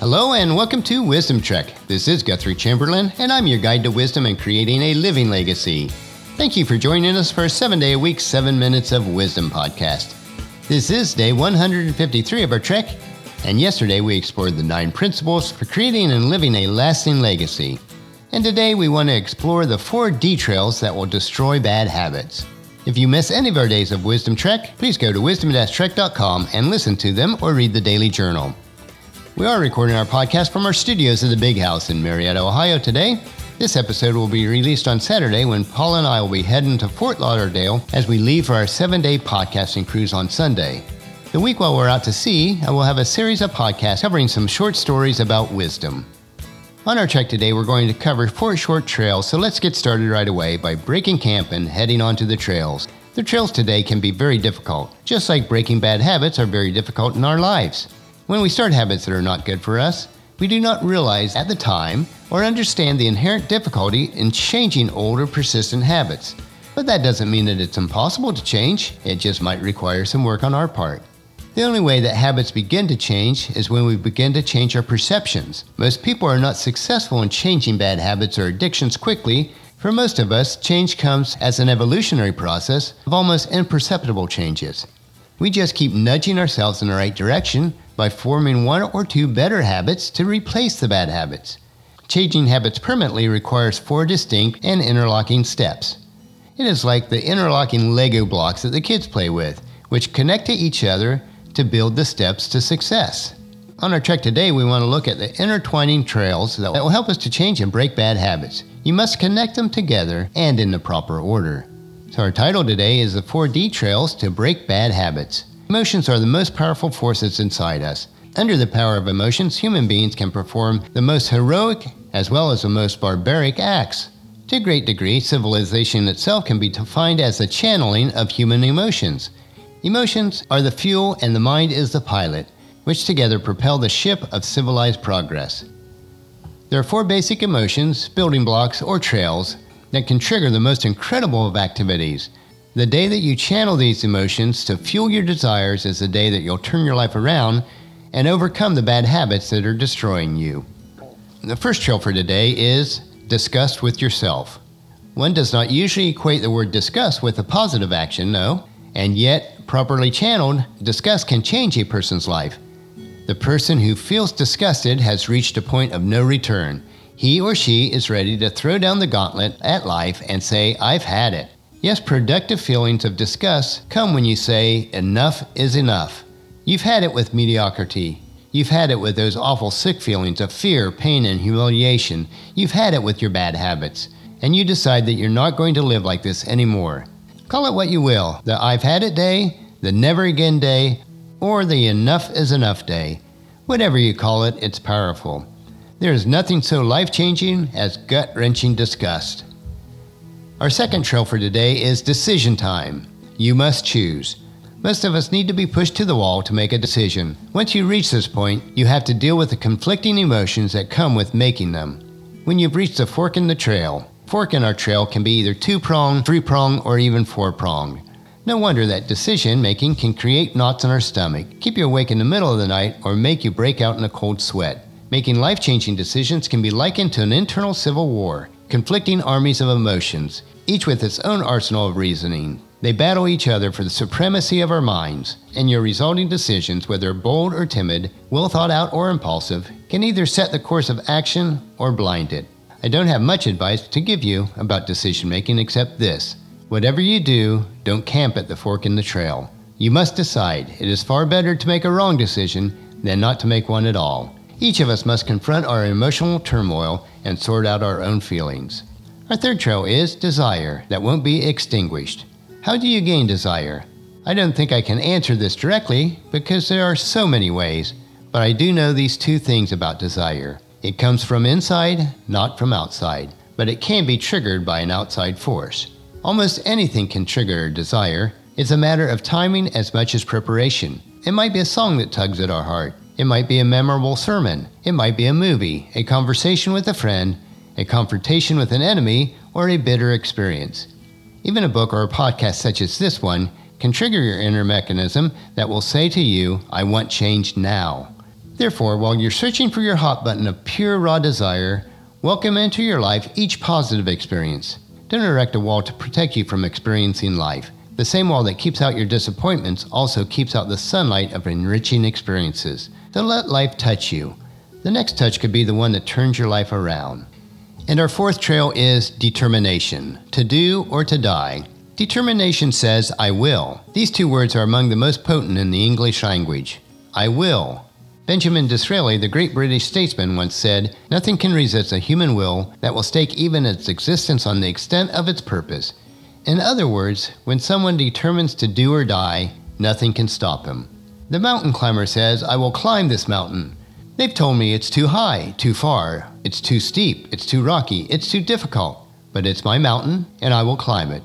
Hello and welcome to Wisdom Trek. This is Guthrie Chamberlain, and I'm your guide to wisdom and creating a living legacy. Thank you for joining us for a seven day a week, seven minutes of wisdom podcast. This is day 153 of our trek, and yesterday we explored the nine principles for creating and living a lasting legacy. And today we want to explore the four D trails that will destroy bad habits. If you miss any of our days of Wisdom Trek, please go to wisdom-trek.com and listen to them or read the daily journal. We are recording our podcast from our studios at the Big House in Marietta, Ohio today. This episode will be released on Saturday when Paul and I will be heading to Fort Lauderdale as we leave for our seven day podcasting cruise on Sunday. The week while we're out to sea, I will have a series of podcasts covering some short stories about wisdom. On our trek today, we're going to cover four short trails, so let's get started right away by breaking camp and heading onto the trails. The trails today can be very difficult, just like breaking bad habits are very difficult in our lives. When we start habits that are not good for us, we do not realize at the time or understand the inherent difficulty in changing old or persistent habits. But that doesn't mean that it's impossible to change, it just might require some work on our part. The only way that habits begin to change is when we begin to change our perceptions. Most people are not successful in changing bad habits or addictions quickly. For most of us, change comes as an evolutionary process of almost imperceptible changes. We just keep nudging ourselves in the right direction by forming one or two better habits to replace the bad habits. Changing habits permanently requires four distinct and interlocking steps. It is like the interlocking Lego blocks that the kids play with, which connect to each other to build the steps to success. On our trek today, we want to look at the intertwining trails that will help us to change and break bad habits. You must connect them together and in the proper order. So, our title today is The 4D Trails to Break Bad Habits. Emotions are the most powerful forces inside us. Under the power of emotions, human beings can perform the most heroic as well as the most barbaric acts. To a great degree, civilization itself can be defined as the channeling of human emotions. Emotions are the fuel and the mind is the pilot, which together propel the ship of civilized progress. There are four basic emotions, building blocks, or trails that can trigger the most incredible of activities. The day that you channel these emotions to fuel your desires is the day that you'll turn your life around and overcome the bad habits that are destroying you. The first trail for today is disgust with yourself. One does not usually equate the word disgust with a positive action, no, and yet, properly channeled, disgust can change a person's life. The person who feels disgusted has reached a point of no return. He or she is ready to throw down the gauntlet at life and say, I've had it. Yes, productive feelings of disgust come when you say, enough is enough. You've had it with mediocrity. You've had it with those awful sick feelings of fear, pain, and humiliation. You've had it with your bad habits. And you decide that you're not going to live like this anymore. Call it what you will the I've had it day, the never again day, or the enough is enough day. Whatever you call it, it's powerful. There is nothing so life changing as gut wrenching disgust. Our second trail for today is decision time. You must choose. Most of us need to be pushed to the wall to make a decision. Once you reach this point, you have to deal with the conflicting emotions that come with making them. When you've reached a fork in the trail, fork in our trail can be either two pronged, three pronged, or even four pronged. No wonder that decision making can create knots in our stomach, keep you awake in the middle of the night, or make you break out in a cold sweat. Making life changing decisions can be likened to an internal civil war conflicting armies of emotions, each with its own arsenal of reasoning. They battle each other for the supremacy of our minds, and your resulting decisions, whether bold or timid, well thought out or impulsive, can either set the course of action or blind it. I don't have much advice to give you about decision making except this whatever you do, don't camp at the fork in the trail. You must decide. It is far better to make a wrong decision than not to make one at all. Each of us must confront our emotional turmoil and sort out our own feelings. Our third trail is desire that won't be extinguished. How do you gain desire? I don't think I can answer this directly because there are so many ways, but I do know these two things about desire. It comes from inside, not from outside, but it can be triggered by an outside force. Almost anything can trigger desire. It's a matter of timing as much as preparation. It might be a song that tugs at our heart. It might be a memorable sermon. It might be a movie, a conversation with a friend, a confrontation with an enemy, or a bitter experience. Even a book or a podcast such as this one can trigger your inner mechanism that will say to you, I want change now. Therefore, while you're searching for your hot button of pure raw desire, welcome into your life each positive experience. Don't erect a wall to protect you from experiencing life. The same wall that keeps out your disappointments also keeps out the sunlight of enriching experiences. Don't let life touch you. The next touch could be the one that turns your life around. And our fourth trail is determination to do or to die. Determination says, I will. These two words are among the most potent in the English language. I will. Benjamin Disraeli, the great British statesman, once said, Nothing can resist a human will that will stake even its existence on the extent of its purpose. In other words, when someone determines to do or die, nothing can stop him. The mountain climber says, I will climb this mountain. They've told me it's too high, too far, it's too steep, it's too rocky, it's too difficult, but it's my mountain, and I will climb it.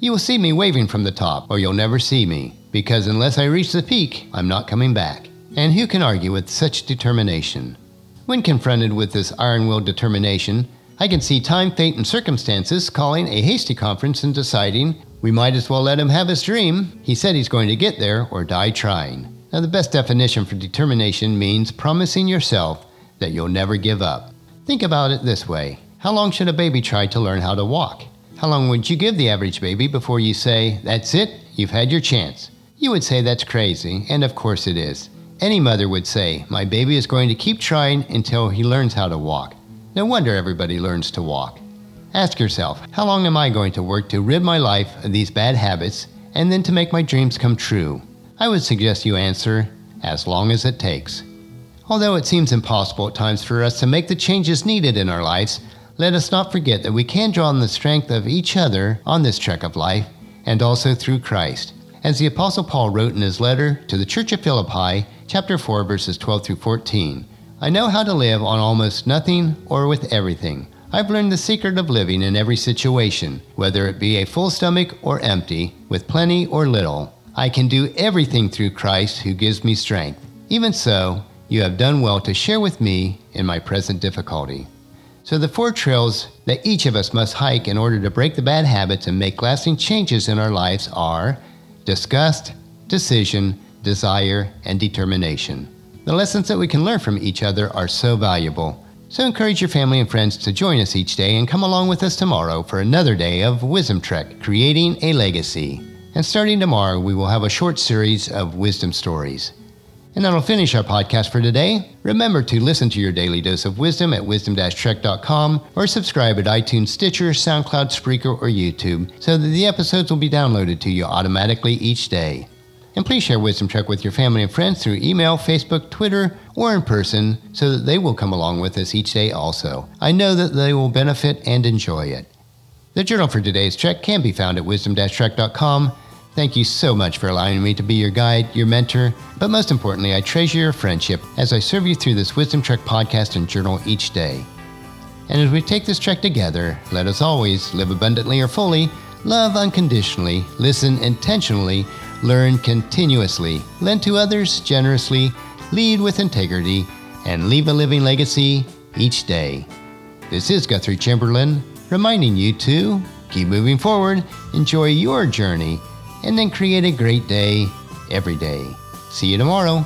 You will see me waving from the top, or you'll never see me, because unless I reach the peak, I'm not coming back. And who can argue with such determination? When confronted with this iron willed determination, I can see time, fate, and circumstances calling a hasty conference and deciding we might as well let him have his dream. He said he's going to get there or die trying. Now, the best definition for determination means promising yourself that you'll never give up. Think about it this way How long should a baby try to learn how to walk? How long would you give the average baby before you say, That's it, you've had your chance? You would say that's crazy, and of course it is. Any mother would say, My baby is going to keep trying until he learns how to walk. No wonder everybody learns to walk. Ask yourself, how long am I going to work to rid my life of these bad habits and then to make my dreams come true? I would suggest you answer, as long as it takes. Although it seems impossible at times for us to make the changes needed in our lives, let us not forget that we can draw on the strength of each other on this trek of life and also through Christ. As the Apostle Paul wrote in his letter to the Church of Philippi, chapter 4, verses 12 through 14, I know how to live on almost nothing or with everything. I've learned the secret of living in every situation, whether it be a full stomach or empty, with plenty or little. I can do everything through Christ who gives me strength. Even so, you have done well to share with me in my present difficulty. So, the four trails that each of us must hike in order to break the bad habits and make lasting changes in our lives are disgust, decision, desire, and determination. The lessons that we can learn from each other are so valuable. So encourage your family and friends to join us each day and come along with us tomorrow for another day of Wisdom Trek Creating a Legacy. And starting tomorrow, we will have a short series of wisdom stories. And that'll finish our podcast for today. Remember to listen to your daily dose of wisdom at wisdom-trek.com or subscribe at iTunes, Stitcher, SoundCloud, Spreaker, or YouTube so that the episodes will be downloaded to you automatically each day. And please share Wisdom Trek with your family and friends through email, Facebook, Twitter, or in person so that they will come along with us each day also. I know that they will benefit and enjoy it. The journal for today's trek can be found at wisdom-trek.com. Thank you so much for allowing me to be your guide, your mentor, but most importantly, I treasure your friendship as I serve you through this Wisdom Trek podcast and journal each day. And as we take this trek together, let us always live abundantly or fully, love unconditionally, listen intentionally, learn continuously, lend to others generously, lead with integrity, and leave a living legacy each day. This is Guthrie Chamberlain reminding you to keep moving forward, enjoy your journey, and then create a great day every day. See you tomorrow.